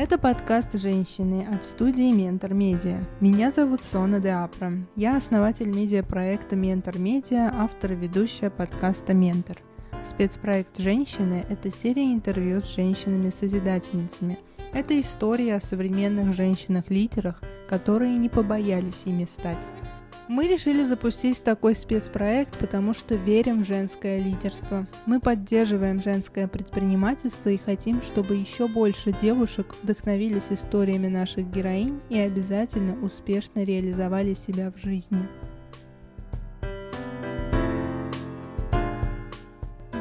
Это подкаст «Женщины» от студии «Ментор Медиа». Меня зовут Сона де Апра. Я основатель медиапроекта «Ментор Медиа», автор и ведущая подкаста «Ментор». Спецпроект «Женщины» — это серия интервью с женщинами-созидательницами. Это история о современных женщинах-лидерах, которые не побоялись ими стать. Мы решили запустить такой спецпроект, потому что верим в женское лидерство. Мы поддерживаем женское предпринимательство и хотим, чтобы еще больше девушек вдохновились историями наших героинь и обязательно успешно реализовали себя в жизни.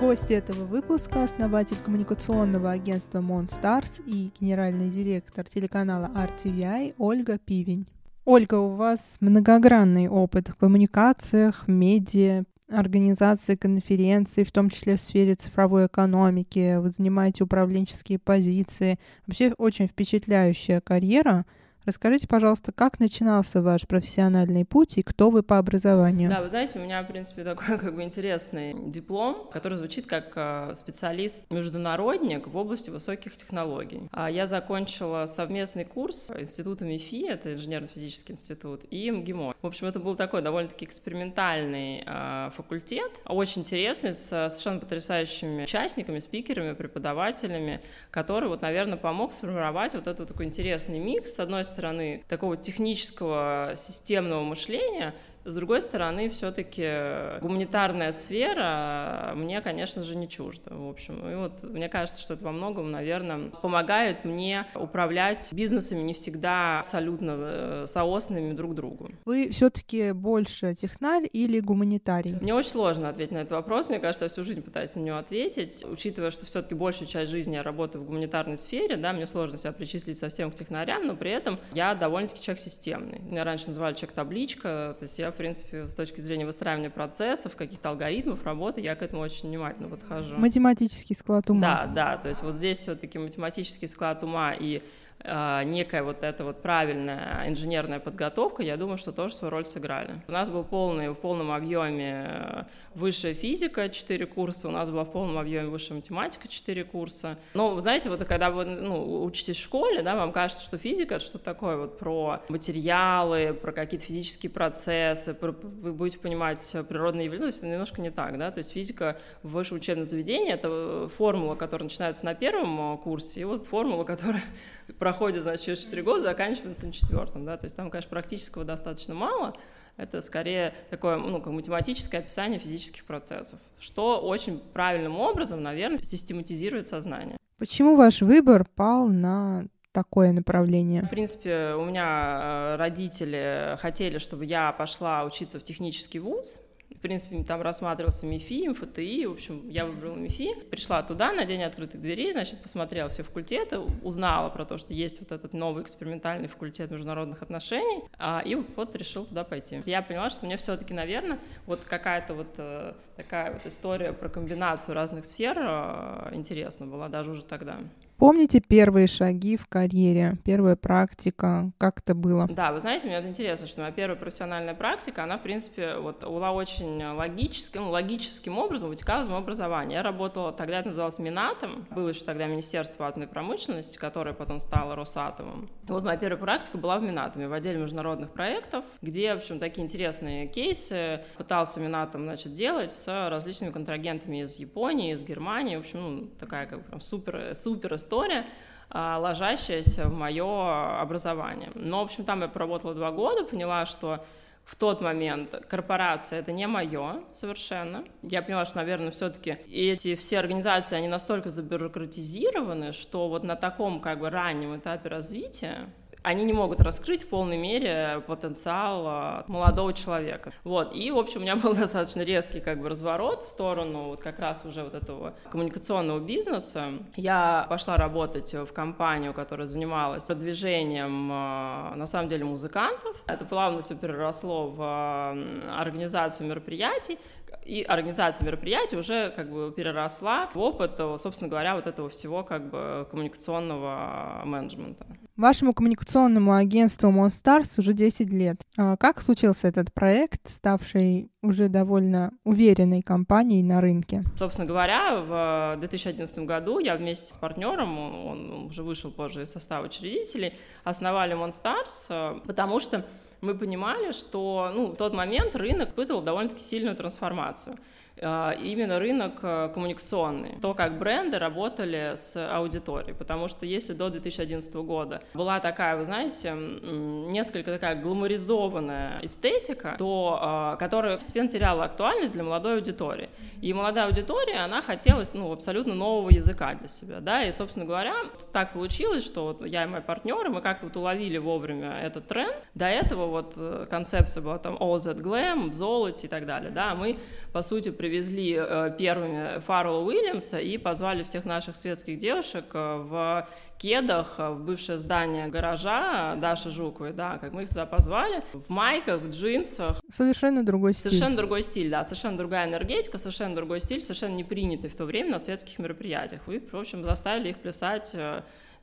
Гости этого выпуска – основатель коммуникационного агентства Monstars и генеральный директор телеканала RTVI Ольга Пивень. Ольга, у вас многогранный опыт в коммуникациях, медиа, организации конференций, в том числе в сфере цифровой экономики. Вы занимаете управленческие позиции. Вообще очень впечатляющая карьера. Расскажите, пожалуйста, как начинался ваш профессиональный путь и кто вы по образованию? Да, вы знаете, у меня, в принципе, такой как бы интересный диплом, который звучит как э, специалист-международник в области высоких технологий. А я закончила совместный курс Института МИФИ, это инженерно-физический институт, и МГИМО. В общем, это был такой довольно-таки экспериментальный э, факультет, очень интересный, с совершенно потрясающими участниками, спикерами, преподавателями, который, вот, наверное, помог сформировать вот этот такой интересный микс, с одной стороны, стороны, такого технического системного мышления, с другой стороны, все-таки гуманитарная сфера мне, конечно же, не чужда. В общем, и вот мне кажется, что это во многом, наверное, помогает мне управлять бизнесами не всегда абсолютно э, соосными друг другу. Вы все-таки больше технарь или гуманитарий? Мне очень сложно ответить на этот вопрос. Мне кажется, я всю жизнь пытаюсь на него ответить. Учитывая, что все-таки большую часть жизни я работаю в гуманитарной сфере, да, мне сложно себя причислить совсем к технарям, но при этом я довольно-таки человек системный. Меня раньше называли человек-табличка, то есть я принципе, с точки зрения выстраивания процессов, каких-то алгоритмов работы, я к этому очень внимательно подхожу. Математический склад ума. Да, да, то есть вот здесь все-таки математический склад ума и некая вот эта вот правильная инженерная подготовка, я думаю, что тоже свою роль сыграли. У нас был полный, в полном объеме э, высшая физика, 4 курса, у нас была в полном объеме высшая математика, 4 курса. Ну, знаете, вот когда вы ну, учитесь в школе, да, вам кажется, что физика — это что-то такое вот про материалы, про какие-то физические процессы, про, вы будете понимать природные явления, то есть немножко не так, да, то есть физика в высшем учебном заведении — это формула, которая начинается на первом э, курсе, и вот формула, которая проходит, значит, через 4 года, заканчивается на четвертом, да, то есть там, конечно, практического достаточно мало, это скорее такое, ну, как математическое описание физических процессов, что очень правильным образом, наверное, систематизирует сознание. Почему ваш выбор пал на такое направление? В принципе, у меня э, родители хотели, чтобы я пошла учиться в технический вуз, в принципе, там рассматривался МИФИ, МФТИ, в общем, я выбрала МИФИ, пришла туда на день открытых дверей, значит, посмотрела все факультеты, узнала про то, что есть вот этот новый экспериментальный факультет международных отношений, а, и вот решил туда пойти. Я поняла, что мне все-таки, наверное, вот какая-то вот э, такая вот история про комбинацию разных сфер э, интересна была даже уже тогда. Помните первые шаги в карьере, первая практика, как это было? Да, вы знаете, мне это интересно, что моя первая профессиональная практика, она, в принципе, вот была очень логическим, логическим образом вытекала из моего образования. Я работала, тогда это называлось Минатом, было еще тогда Министерство атомной промышленности, которое потом стало Росатомом. Вот моя первая практика была в Минатоме, в отделе международных проектов, где, в общем, такие интересные кейсы пытался Минатом, значит, делать с различными контрагентами из Японии, из Германии, в общем, ну, такая как бы супер, супер история, а, ложащаяся в мое образование. Но, в общем, там я проработала два года, поняла, что в тот момент корпорация это не мое совершенно. Я поняла, что, наверное, все-таки эти все организации, они настолько забюрократизированы, что вот на таком как бы раннем этапе развития они не могут раскрыть в полной мере потенциал а, молодого человека. Вот. И, в общем, у меня был достаточно резкий как бы разворот в сторону вот как раз уже вот этого коммуникационного бизнеса. Я пошла работать в компанию, которая занималась продвижением, а, на самом деле, музыкантов. Это плавно все переросло в организацию мероприятий, и организация мероприятий уже как бы переросла в опыт, собственно говоря, вот этого всего как бы коммуникационного менеджмента. Вашему коммуникационному агентству Monstars уже 10 лет. А как случился этот проект, ставший уже довольно уверенной компанией на рынке? Собственно говоря, в 2011 году я вместе с партнером, он уже вышел позже из состава учредителей, основали Monstars, потому что мы понимали, что ну, в тот момент рынок испытывал довольно-таки сильную трансформацию. А, именно рынок э, коммуникационный, то, как бренды работали с аудиторией, потому что если до 2011 года была такая, вы знаете, несколько такая гламуризованная эстетика, то, а, которая постепенно теряла актуальность для молодой аудитории. И молодая аудитория, она хотела ну, абсолютно нового языка для себя, да, и, собственно говоря, так получилось, что вот я и мои партнеры, мы как-то вот уловили вовремя этот тренд. До этого вот концепция была там All That Glam, в золоте и так далее, да, мы, по сути, привезли э, первыми Фаррелла Уильямса и позвали всех наших светских девушек э, в кедах э, в бывшее здание гаража Даши Жуковой, да, как мы их туда позвали, в майках, в джинсах. Совершенно другой стиль. Совершенно другой стиль, да, совершенно другая энергетика, совершенно другой стиль, совершенно не принятый в то время на светских мероприятиях. Вы, в общем, заставили их плясать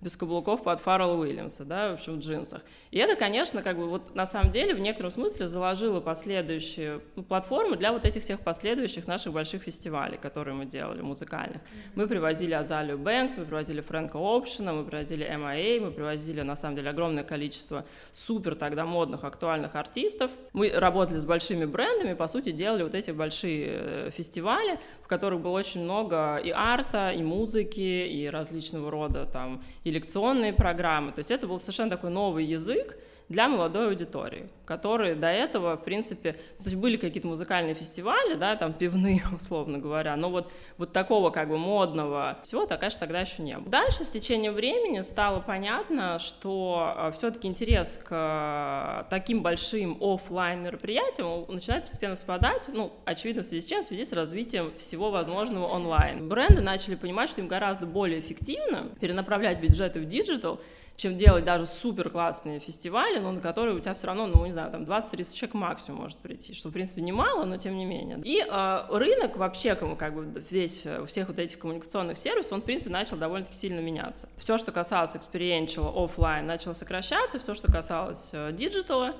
без каблуков под Фаррелла Уильямса, да, в общем, в джинсах. И это, конечно, как бы вот на самом деле в некотором смысле заложило последующие ну, платформы для вот этих всех последующих наших больших фестивалей, которые мы делали, музыкальных. Мы привозили Азалию Бэнкс, мы привозили Фрэнка Опшена, мы привозили MIA, мы привозили, на самом деле, огромное количество супер тогда модных, актуальных артистов. Мы работали с большими брендами, по сути, делали вот эти большие э, фестивали, в которых было очень много и арта, и музыки, и различного рода там и лекционные программы. То есть это был совершенно такой новый язык, для молодой аудитории, которые до этого, в принципе, то есть были какие-то музыкальные фестивали, да, там пивные, условно говоря, но вот, вот такого как бы модного всего-то, конечно, тогда еще не было. Дальше с течением времени стало понятно, что э, все-таки интерес к таким большим офлайн мероприятиям начинает постепенно спадать, ну, очевидно, в связи с чем? В связи с развитием всего возможного онлайн. Бренды начали понимать, что им гораздо более эффективно перенаправлять бюджеты в digital, чем делать даже супер классные фестивали, но на которые у тебя все равно, ну, не знаю, там 20-30 человек максимум может прийти, что, в принципе, немало, но тем не менее. И э, рынок вообще, как бы весь, у всех вот этих коммуникационных сервисов, он, в принципе, начал довольно-таки сильно меняться. Все, что касалось experiential, офлайн, начало сокращаться, все, что касалось э, digital а,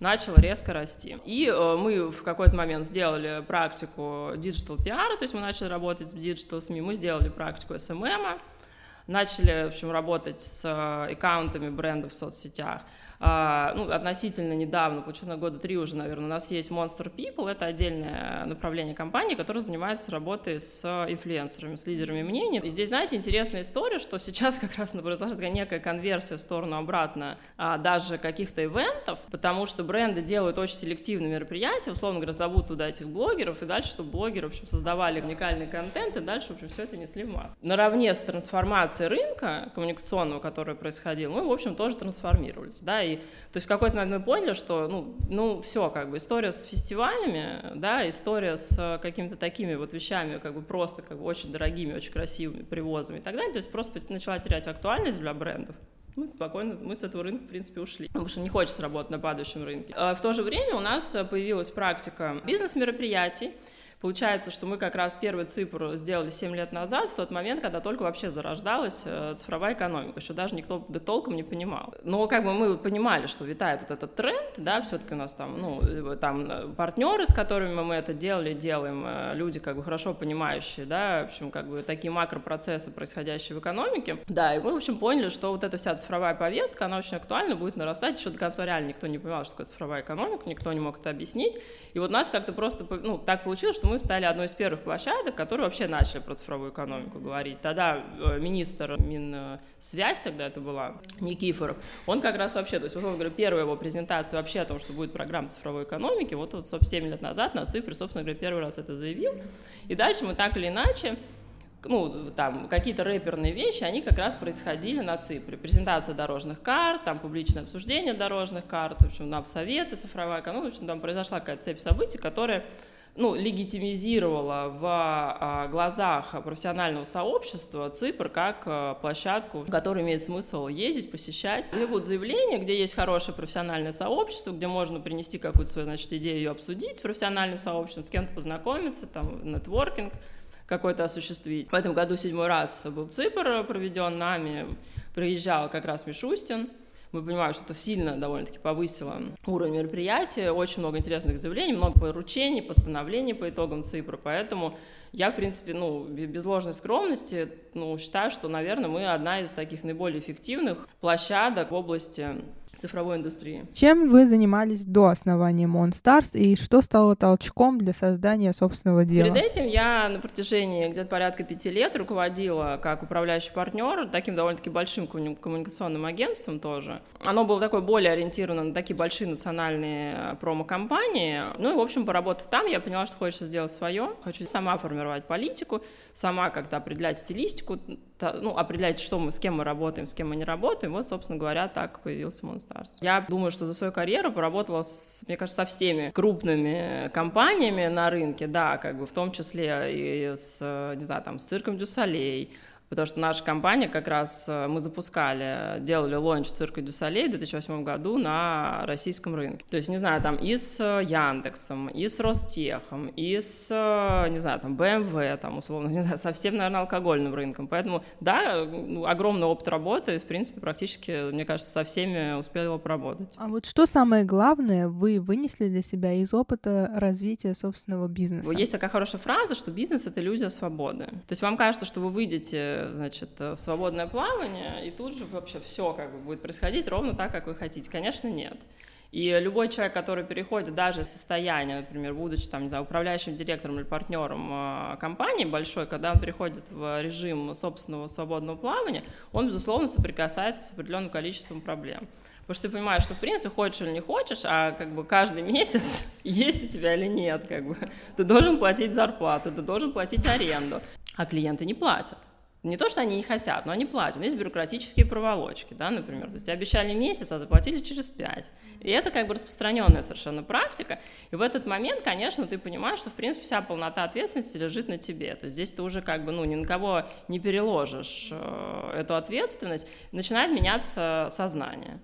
начало резко расти. И э, мы в какой-то момент сделали практику digital пиара, то есть мы начали работать с digital СМИ, мы сделали практику SMM, начали, в общем, работать с э, аккаунтами брендов в соцсетях. А, ну, относительно недавно, получилось на года три уже, наверное, у нас есть Monster People, это отдельное направление компании, которое занимается работой с инфлюенсерами, с лидерами мнений. И здесь, знаете, интересная история, что сейчас как раз произошла некая конверсия в сторону обратно а, даже каких-то ивентов, потому что бренды делают очень селективные мероприятия, условно говоря, зовут туда этих блогеров, и дальше, чтобы блогеры, в общем, создавали уникальный контент, и дальше, в общем, все это несли в массу. Наравне с трансформацией рынка коммуникационного, которая происходила, мы, в общем, тоже трансформировались, да, и то есть в какой-то момент мы поняли, что, ну, ну все, как бы история с фестивалями, да, история с какими-то такими вот вещами, как бы просто, как бы очень дорогими, очень красивыми привозами и так далее, то есть просто начала терять актуальность для брендов. Мы спокойно, мы с этого рынка, в принципе, ушли, потому что не хочется работать на падающем рынке. А в то же время у нас появилась практика бизнес-мероприятий, Получается, что мы как раз первый цифру сделали 7 лет назад, в тот момент, когда только вообще зарождалась э, цифровая экономика, еще даже никто да толком не понимал. Но как бы мы понимали, что витает вот этот тренд, да, все-таки у нас там, ну, э, там э, партнеры, с которыми мы это делали, делаем, люди как бы хорошо понимающие, да, в общем, как бы такие макропроцессы, происходящие в экономике. Да, и мы, в общем, поняли, что вот эта вся цифровая повестка, она очень актуальна, будет нарастать. Еще до конца реально никто не понимал, что такое цифровая экономика, никто не мог это объяснить. И вот нас как-то просто, ну, так получилось, что мы мы стали одной из первых площадок, которые вообще начали про цифровую экономику говорить. Тогда э, министр Минсвязь, тогда это была, Никифоров, он как раз вообще, то есть, условно говоря, первая его презентация вообще о том, что будет программа цифровой экономики, вот, вот собственно, 7 лет назад на цифре, собственно говоря, первый раз это заявил. И дальше мы так или иначе ну, там, какие-то рэперные вещи, они как раз происходили на Ципре. Презентация дорожных карт, там, публичное обсуждение дорожных карт, в общем, нам советы, цифровая экономика, в общем, там произошла какая-то цепь событий, которая ну, легитимизировала в а, глазах профессионального сообщества ЦИПР как а, площадку, в которую имеет смысл ездить, посещать. Где будут заявления, где есть хорошее профессиональное сообщество, где можно принести какую-то свою, значит, идею ее обсудить с профессиональным сообществом, с кем-то познакомиться, там, нетворкинг какой-то осуществить. В этом году седьмой раз был ЦИПР проведен нами, приезжал как раз Мишустин, мы понимаем, что это сильно довольно-таки повысило уровень мероприятия, очень много интересных заявлений, много поручений, постановлений по итогам ЦИПРа, поэтому я, в принципе, ну, без ложной скромности, ну, считаю, что, наверное, мы одна из таких наиболее эффективных площадок в области цифровой индустрии. Чем вы занимались до основания Monstars и что стало толчком для создания собственного дела? Перед этим я на протяжении где-то порядка пяти лет руководила как управляющий партнер таким довольно-таки большим коммуникационным агентством тоже. Оно было такое более ориентировано на такие большие национальные э, промо-компании. Ну и, в общем, поработав там, я поняла, что хочется сделать свое. Хочу сама формировать политику, сама как-то определять стилистику, ну, определять, что мы, с кем мы работаем, с кем мы не работаем. Вот, собственно говоря, так появился. Stars. Я думаю, что за свою карьеру поработала, с, мне кажется, со всеми крупными компаниями на рынке, да, как бы в том числе и с, не знаю, там, с цирком Дю Солей, потому что наша компания как раз э, мы запускали, делали launch цирка Дю Солей в 2008 году на российском рынке. То есть, не знаю, там и с э, Яндексом, и с Ростехом, и с, э, не знаю, там BMW, там, условно, не знаю, со всем, наверное, алкогольным рынком. Поэтому, да, ну, огромный опыт работы, и, в принципе, практически, мне кажется, со всеми успела поработать. А вот что самое главное вы вынесли для себя из опыта развития собственного бизнеса? Есть такая хорошая фраза, что бизнес — это иллюзия свободы. То есть вам кажется, что вы выйдете значит, в свободное плавание, и тут же вообще все как бы будет происходить ровно так, как вы хотите. Конечно, нет. И любой человек, который переходит даже из состояния, например, будучи там, не знаю, управляющим директором или партнером э, компании большой, когда он переходит в режим собственного свободного плавания, он, безусловно, соприкасается с определенным количеством проблем. Потому что ты понимаешь, что в принципе хочешь или не хочешь, а как бы каждый месяц есть у тебя или нет, как бы ты должен платить зарплату, ты должен платить аренду, а клиенты не платят. Не то, что они не хотят, но они платят. есть бюрократические проволочки, да, например. То есть обещали месяц, а заплатили через пять. И это как бы распространенная совершенно практика. И в этот момент, конечно, ты понимаешь, что, в принципе, вся полнота ответственности лежит на тебе. То есть здесь ты уже как бы, ну, ни на кого не переложишь э, эту ответственность. Начинает меняться сознание.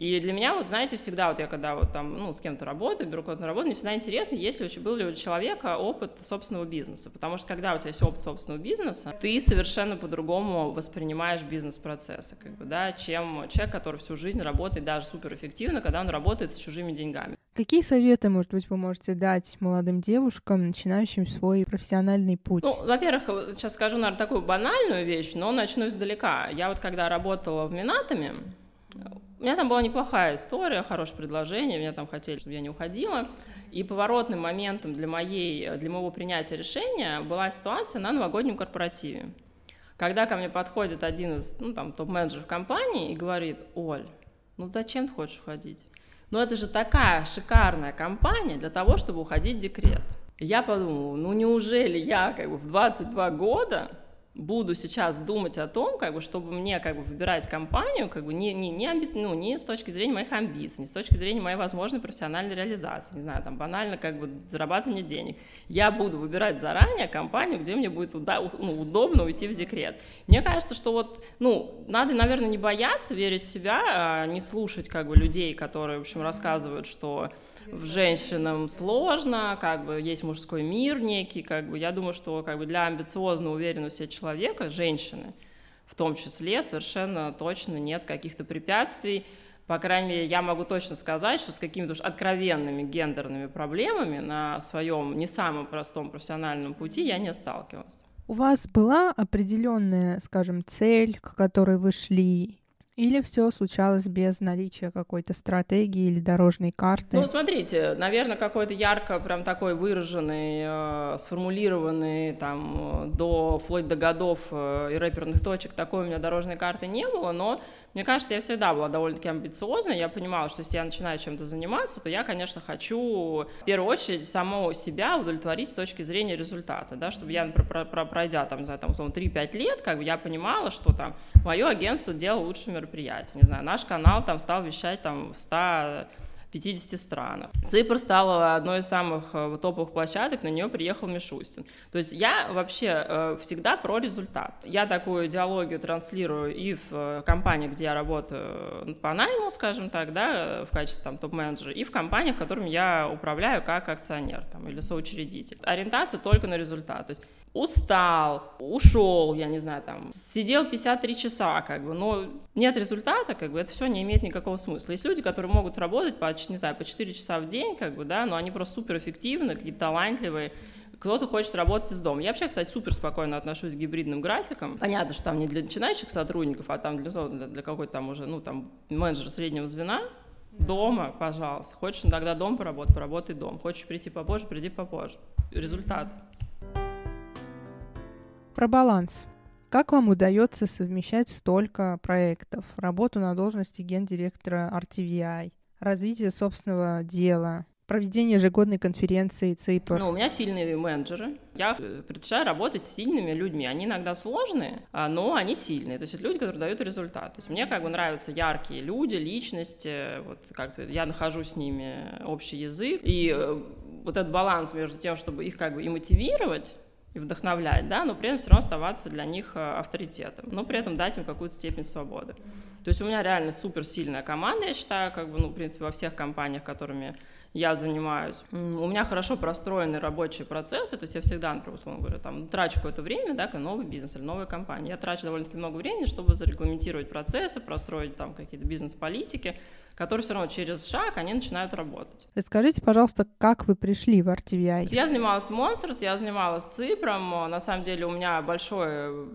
И для меня, вот знаете, всегда вот я когда вот там, ну, с кем-то работаю, беру кого-то на работу, мне всегда интересно, есть ли, был ли у человека опыт собственного бизнеса. Потому что когда у тебя есть опыт собственного бизнеса, ты совершенно по-другому воспринимаешь бизнес-процессы, как бы, да, чем человек, который всю жизнь работает даже суперэффективно, когда он работает с чужими деньгами. Какие советы, может быть, вы можете дать молодым девушкам, начинающим свой профессиональный путь? Ну, во-первых, сейчас скажу, наверное, такую банальную вещь, но начну издалека. Я вот когда работала в Минатами, у меня там была неплохая история, хорошее предложение, меня там хотели, чтобы я не уходила. И поворотным моментом для, моей, для моего принятия решения была ситуация на новогоднем корпоративе. Когда ко мне подходит один из ну, там, топ-менеджеров компании и говорит, Оль, ну зачем ты хочешь уходить? Ну это же такая шикарная компания для того, чтобы уходить в декрет. Я подумала, ну неужели я как бы в 22 года буду сейчас думать о том, как бы, чтобы мне как бы выбирать компанию, как бы не, не, не, амби, ну, не с точки зрения моих амбиций, не с точки зрения моей возможной профессиональной реализации, не знаю, там банально как бы зарабатывание денег. Я буду выбирать заранее компанию, где мне будет уда, ну, удобно уйти в декрет. Мне кажется, что вот, ну, надо, наверное, не бояться, верить в себя, а не слушать как бы людей, которые, в общем, рассказывают, что в женщинам сложно, как бы есть мужской мир некий, как бы я думаю, что как бы для амбициозного, уверенного в себе человека, женщины, в том числе, совершенно точно нет каких-то препятствий. По крайней мере, я могу точно сказать, что с какими-то уж откровенными гендерными проблемами на своем не самом простом профессиональном пути я не сталкивалась. У вас была определенная, скажем, цель, к которой вы шли, или все случалось без наличия какой-то стратегии или дорожной карты? Ну, смотрите, наверное, какой-то ярко прям такой выраженный, э, сформулированный там э, до, вплоть до годов э, и рэперных точек такой у меня дорожной карты не было, но мне кажется, я всегда была довольно-таки амбициозна, я понимала, что если я начинаю чем-то заниматься, то я, конечно, хочу в первую очередь самого себя удовлетворить с точки зрения результата, да, чтобы я, пройдя там, за там, 3-5 лет, как бы я понимала, что там мое агентство делало лучшее мероприятие, не знаю, наш канал там стал вещать там в 100 50 странах. Ципр стала одной из самых э, топовых площадок, на нее приехал Мишустин. То есть я вообще э, всегда про результат. Я такую идеологию транслирую и в э, компании, где я работаю по найму, скажем так, да, в качестве там топ-менеджера, и в компаниях, которыми я управляю как акционер там, или соучредитель. Ориентация только на результат. То есть устал, ушел, я не знаю, там, сидел 53 часа, как бы, но нет результата, как бы, это все не имеет никакого смысла. Есть люди, которые могут работать по, не знаю, по 4 часа в день, как бы, да, но они просто суперэффективны, какие-то талантливые, кто-то хочет работать из дома. Я вообще, кстати, супер спокойно отношусь к гибридным графикам. Понятно, что там не для начинающих сотрудников, а там для, для, какой-то там уже, ну, там, менеджера среднего звена, Дома, пожалуйста. Хочешь иногда дом поработать, поработай дом. Хочешь прийти попозже, приди попозже. Результат. Про баланс. Как вам удается совмещать столько проектов? Работу на должности гендиректора RTVI, развитие собственного дела, проведение ежегодной конференции ЦИПР? Ну, у меня сильные менеджеры. Я э, предпочитаю работать с сильными людьми. Они иногда сложные, а, но они сильные. То есть это люди, которые дают результат. То есть мне как бы нравятся яркие люди, личности. Вот как я нахожу с ними общий язык. И э, вот этот баланс между тем, чтобы их как бы и мотивировать, и вдохновлять, да, но при этом все равно оставаться для них э, авторитетом, но при этом дать им какую-то степень свободы. То есть у меня реально суперсильная команда, я считаю, как бы, ну, в принципе, во всех компаниях, которыми я занимаюсь. У меня хорошо простроены рабочие процессы, то есть я всегда, например, условно говоря, там, трачу какое-то время, да, как новый бизнес или новая компания. Я трачу довольно-таки много времени, чтобы зарегламентировать процессы, простроить там какие-то бизнес-политики, которые все равно через шаг они начинают работать. Расскажите, пожалуйста, как вы пришли в RTVI? Я занималась Monsters, я занималась Ципром. На самом деле у меня большое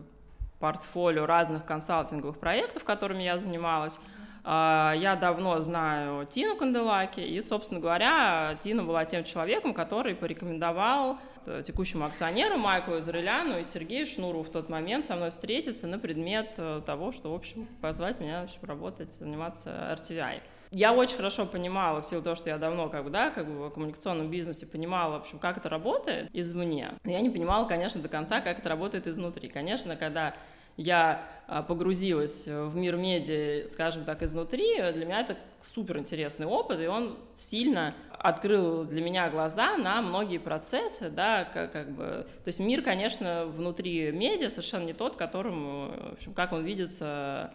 портфолио разных консалтинговых проектов, которыми я занималась. А, я давно знаю Тину Канделаки, и, собственно говоря, Тина была тем человеком, который порекомендовал э, текущему акционеру Майклу Израиляну и Сергею Шнуру в тот момент со мной встретиться на предмет э, того, что, в общем, позвать меня в общем, работать, заниматься RTVI. Я очень хорошо понимала, в силу того, что я давно как бы, да, как бы в коммуникационном бизнесе понимала, в общем, как это работает извне. Но я не понимала, конечно, до конца, как это работает изнутри. Конечно, когда я а, погрузилась в мир медиа, скажем так, изнутри, для меня это супер интересный опыт, и он сильно открыл для меня глаза на многие процессы, да, как, как бы, то есть мир, конечно, внутри медиа совершенно не тот, которым, в общем, как он видится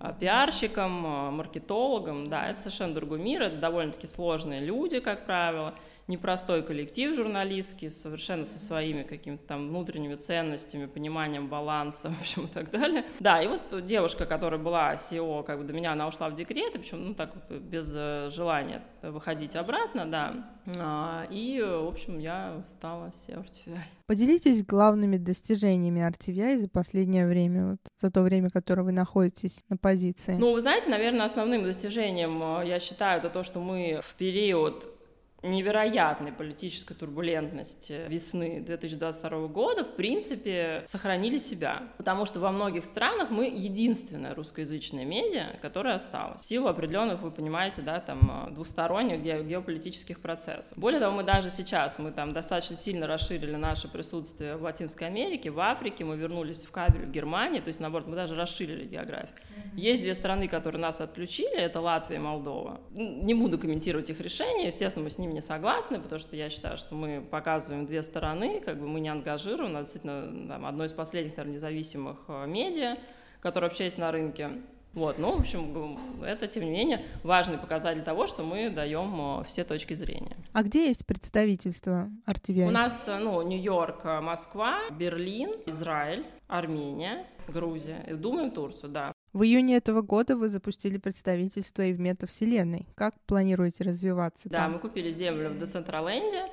а, пиарщиком, а, маркетологом, да, это совершенно другой мир, это довольно-таки сложные люди, как правило, непростой коллектив журналистский, совершенно со своими какими-то там внутренними ценностями, пониманием баланса, в общем, и так далее. Да, и вот девушка, которая была SEO, как бы до меня, она ушла в декрет, и причем, ну, так без э, желания выходить обратно, да. А, и, в общем, я стала SEO RTVI. Поделитесь главными достижениями RTVI за последнее время, вот, за то время, которое вы находитесь на позиции. Ну, вы знаете, наверное, основным достижением, э, я считаю, это то, что мы в период невероятной политической турбулентности весны 2022 года, в принципе, сохранили себя. Потому что во многих странах мы единственная русскоязычная медиа, которая осталась. В силу определенных, вы понимаете, да, там, двусторонних геополитических процессов. Более того, мы даже сейчас, мы там достаточно сильно расширили наше присутствие в Латинской Америке, в Африке, мы вернулись в кабель в Германии, то есть, наоборот, мы даже расширили географию. Есть две страны, которые нас отключили, это Латвия и Молдова. Не буду комментировать их решения, естественно, мы с ними не согласны, потому что я считаю, что мы показываем две стороны, как бы мы не ангажируем, у действительно там, одно из последних, наверное, независимых э, медиа, которое вообще есть на рынке. Вот, ну, в общем, это, тем не менее, важный показатель того, что мы даем э, все точки зрения. А где есть представительство RTVI? У нас, э, ну, Нью-Йорк, Москва, Берлин, Израиль, Армения, Грузия, и думаем Турцию, да. В июне этого года вы запустили представительство и в метавселенной. Как планируете развиваться Да, там? мы купили землю в Децентраленде,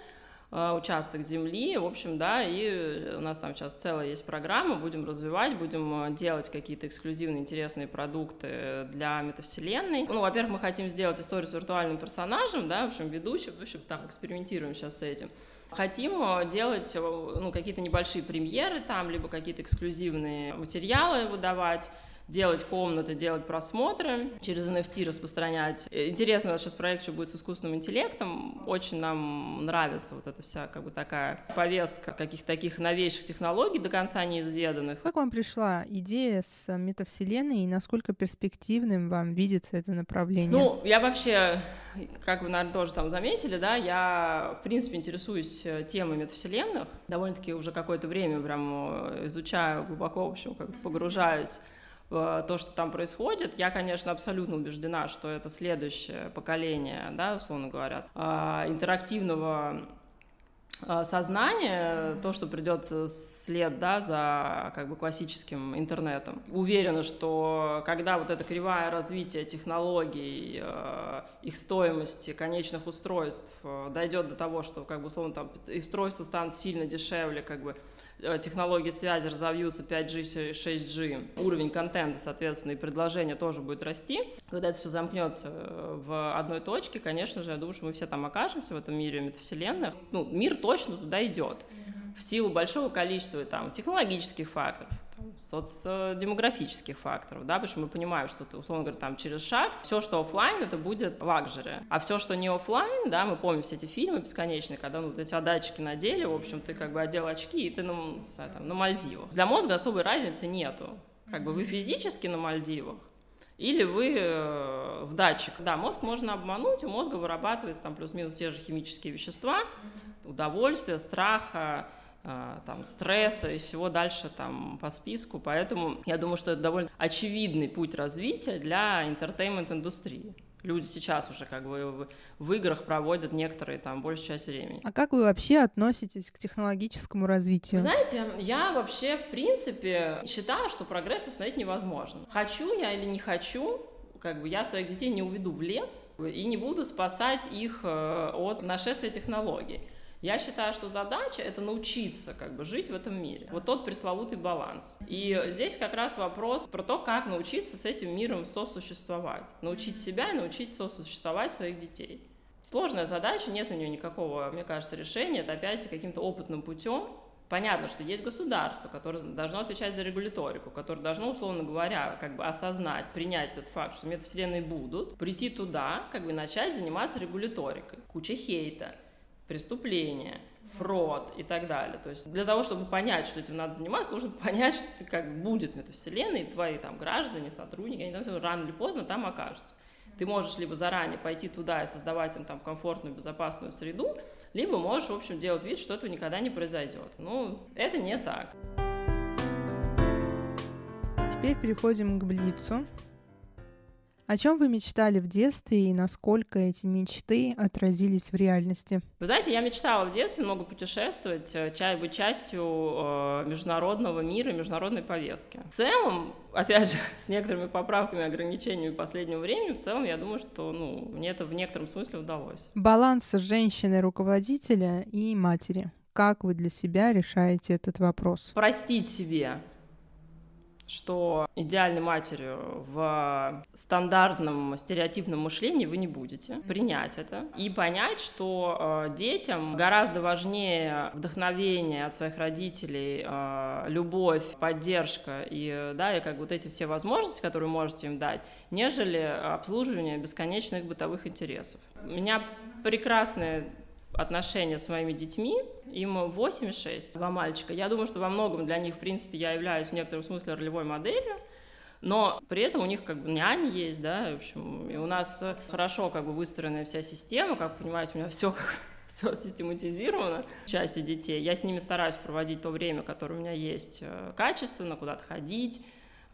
э, участок земли, в общем, да, и у нас там сейчас целая есть программа, будем развивать, будем э, делать какие-то эксклюзивные интересные продукты для метавселенной. Ну, во-первых, мы хотим сделать историю с виртуальным персонажем, да, в общем, ведущим, в общем, там экспериментируем сейчас с этим. Хотим э, делать ну, какие-то небольшие премьеры там, либо какие-то эксклюзивные материалы выдавать, делать комнаты, делать просмотры, через NFT распространять. Интересно, у нас сейчас проект еще будет с искусственным интеллектом. Очень нам нравится вот эта вся как бы такая повестка каких-то таких новейших технологий до конца неизведанных. Как вам пришла идея с метавселенной и насколько перспективным вам видится это направление? Ну, я вообще, как вы, наверное, тоже там заметили, да, я, в принципе, интересуюсь э, темой метавселенных. Довольно-таки уже какое-то время прям э, изучаю глубоко, в общем, как-то погружаюсь то, что там происходит. Я, конечно, абсолютно убеждена, что это следующее поколение, да, условно говоря, а, интерактивного а, сознание, то, что придет вслед да, за как бы, классическим интернетом. Уверена, что когда вот эта кривая развития технологий, их стоимости конечных устройств дойдет до того, что как бы, условно, там, устройства станут сильно дешевле, как бы, Э, технологии связи разовьются 5G, 6G, уровень контента, соответственно, и предложение тоже будет расти. Когда это все замкнется э, в одной точке, конечно же, я думаю, что мы все там окажемся в этом мире метавселенных. Ну, мир точно туда идет в силу большого количества там, технологических факторов, социодемографических факторов, да, потому что мы понимаем, что ты, условно говоря, там через шаг, все, что офлайн, это будет лакжери, а все, что не офлайн, да, мы помним все эти фильмы бесконечные, когда ну, эти датчики надели, в общем, ты как бы одел очки, и ты на, знаю, там, на Мальдивах. Для мозга особой разницы нету. Как бы вы физически на Мальдивах, или вы э, в датчик. Да, мозг можно обмануть, у мозга вырабатывается там плюс-минус те же химические вещества, удовольствие, страха, там, стресса и всего дальше там по списку. Поэтому я думаю, что это довольно очевидный путь развития для интертеймент-индустрии. Люди сейчас уже как бы в играх проводят некоторые там большую часть времени. А как вы вообще относитесь к технологическому развитию? Вы знаете, я вообще в принципе считаю, что прогресс остановить невозможно. Хочу я или не хочу, как бы я своих детей не уведу в лес и не буду спасать их э, от нашествия технологий. Я считаю, что задача — это научиться как бы жить в этом мире. Вот тот пресловутый баланс. И здесь как раз вопрос про то, как научиться с этим миром сосуществовать. Научить себя и научить сосуществовать своих детей. Сложная задача, нет на нее никакого, мне кажется, решения. Это опять каким-то опытным путем. Понятно, что есть государство, которое должно отвечать за регуляторику, которое должно, условно говоря, как бы осознать, принять тот факт, что метавселенные будут, прийти туда, как бы начать заниматься регуляторикой. Куча хейта, преступления, фрод и так далее. То есть для того, чтобы понять, что этим надо заниматься, нужно понять, что ты как будет в этой вселенной, и твои там граждане, сотрудники, они там рано или поздно там окажутся. Ты можешь либо заранее пойти туда и создавать им там комфортную, безопасную среду, либо можешь, в общем, делать вид, что этого никогда не произойдет. Ну, это не так. Теперь переходим к Блицу. О чем вы мечтали в детстве и насколько эти мечты отразились в реальности? Вы знаете, я мечтала в детстве много путешествовать, э, быть частью э, международного мира, международной повестки. В целом, опять же, с некоторыми поправками и ограничениями последнего времени, в целом, я думаю, что ну, мне это в некотором смысле удалось. Баланс женщины-руководителя и матери. Как вы для себя решаете этот вопрос? Простить себе что идеальной матерью в стандартном стереотипном мышлении вы не будете. Принять это и понять, что э, детям гораздо важнее вдохновение от своих родителей, э, любовь, поддержка и, да, и как вот эти все возможности, которые вы можете им дать, нежели обслуживание бесконечных бытовых интересов. У меня прекрасные отношения с моими детьми, им 8 и 6, два мальчика. Я думаю, что во многом для них, в принципе, я являюсь в некотором смысле ролевой моделью, но при этом у них как бы няни есть, да, в общем, и у нас хорошо как бы выстроенная вся система, как понимаете, у меня все все систематизировано в части детей. Я с ними стараюсь проводить то время, которое у меня есть, э, качественно, куда-то ходить,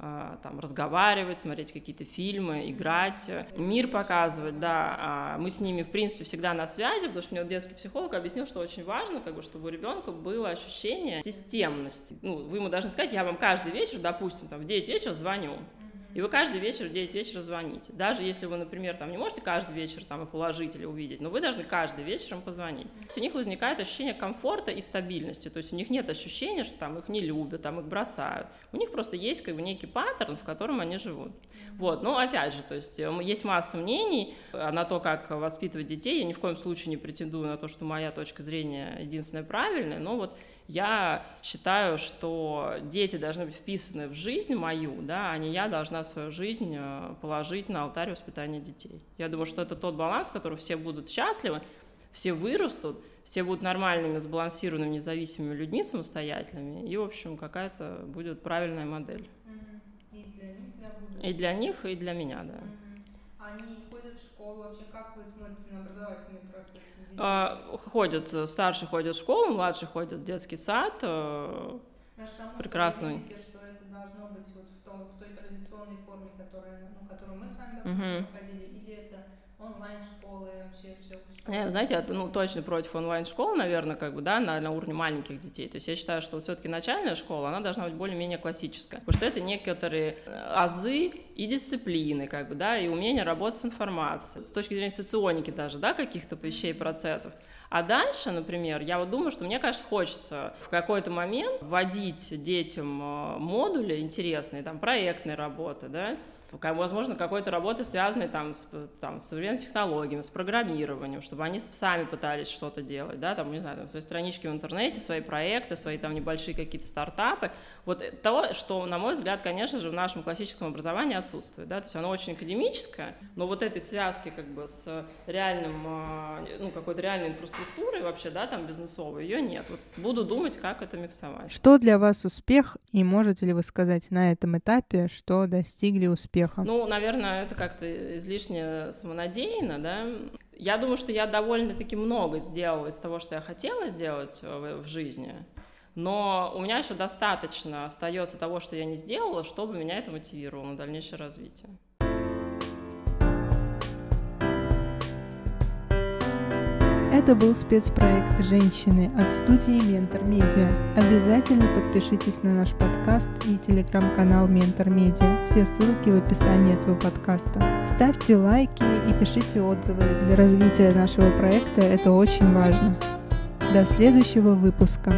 там, разговаривать, смотреть какие-то фильмы, играть, мир показывать, да, а мы с ними, в принципе, всегда на связи, потому что мне вот детский психолог объяснил, что очень важно, как бы, чтобы у ребенка было ощущение системности. Ну, вы ему должны сказать, я вам каждый вечер, допустим, там, в 9 вечера звоню, и вы каждый вечер в 9 вечера звоните. Даже если вы, например, там, не можете каждый вечер там, и положить или увидеть, но вы должны каждый вечер им позвонить. У них возникает ощущение комфорта и стабильности. То есть у них нет ощущения, что там их не любят, там их бросают. У них просто есть как бы некий паттерн, в котором они живут. Вот. Но опять же, то есть э, есть масса мнений на то, как воспитывать детей. Я ни в коем случае не претендую на то, что моя точка зрения единственная правильная, но вот Я считаю, что дети должны быть вписаны в жизнь мою, да, а не я должна свою жизнь э, положить на алтарь воспитания детей. Я думаю, что это тот баланс, в котором все будут счастливы, все вырастут, все будут нормальными, сбалансированными, независимыми людьми самостоятельными, и, в общем, какая-то будет правильная модель. И для них, для И для них, и для меня, да. Они ходят в школу, вообще как вы смотрите на образовательный процесс? А, ходят, старший ходит в школу, младший ходит в детский сад. Э, прекрасный. Вы видите, что это должно быть вот в, том, в той традиционной форме, которая, ну, которую мы с вами допустим, проходили, или это онлайн-школы, вообще все? Я, знаете, я, ну, точно против онлайн-школ, наверное, как бы, да, на, на уровне маленьких детей. То есть я считаю, что все-таки начальная школа, она должна быть более-менее классическая, потому что это некоторые э, азы и дисциплины, как бы, да, и умение работать с информацией, с точки зрения соционики даже, да, каких-то вещей, процессов. А дальше, например, я вот думаю, что мне, кажется, хочется в какой-то момент вводить детям э, модули интересные, там, проектные работы, да, возможно, какой-то работы, связанной там с, там, с современными технологиями, с программированием, чтобы они сами пытались что-то делать, да, там, не знаю, там, свои странички в интернете, свои проекты, свои там небольшие какие-то стартапы. Вот то, что, на мой взгляд, конечно же, в нашем классическом образовании отсутствует, да, то есть оно очень академическое, но вот этой связки как бы с реальным, а, ну, какой-то реальной инфраструктурой вообще, да, там, бизнесовой, ее нет. Вот буду думать, как это миксовать. Что для вас успех, и можете ли вы сказать на этом этапе, что достигли успеха успеха? Ну, наверное, это как-то излишне самонадеянно, да. Я думаю, что я довольно-таки много сделала из того, что я хотела сделать э, в, в жизни. Но у меня еще достаточно остается того, что я не сделала, чтобы меня это мотивировало на дальнейшее развитие. Это был спецпроект «Женщины» от студии «Ментор Медиа». Обязательно подпишитесь на наш подкаст и телеграм-канал «Ментор Медиа». Все ссылки в описании этого подкаста. Ставьте лайки и пишите отзывы. Для развития нашего проекта это очень важно. До следующего выпуска.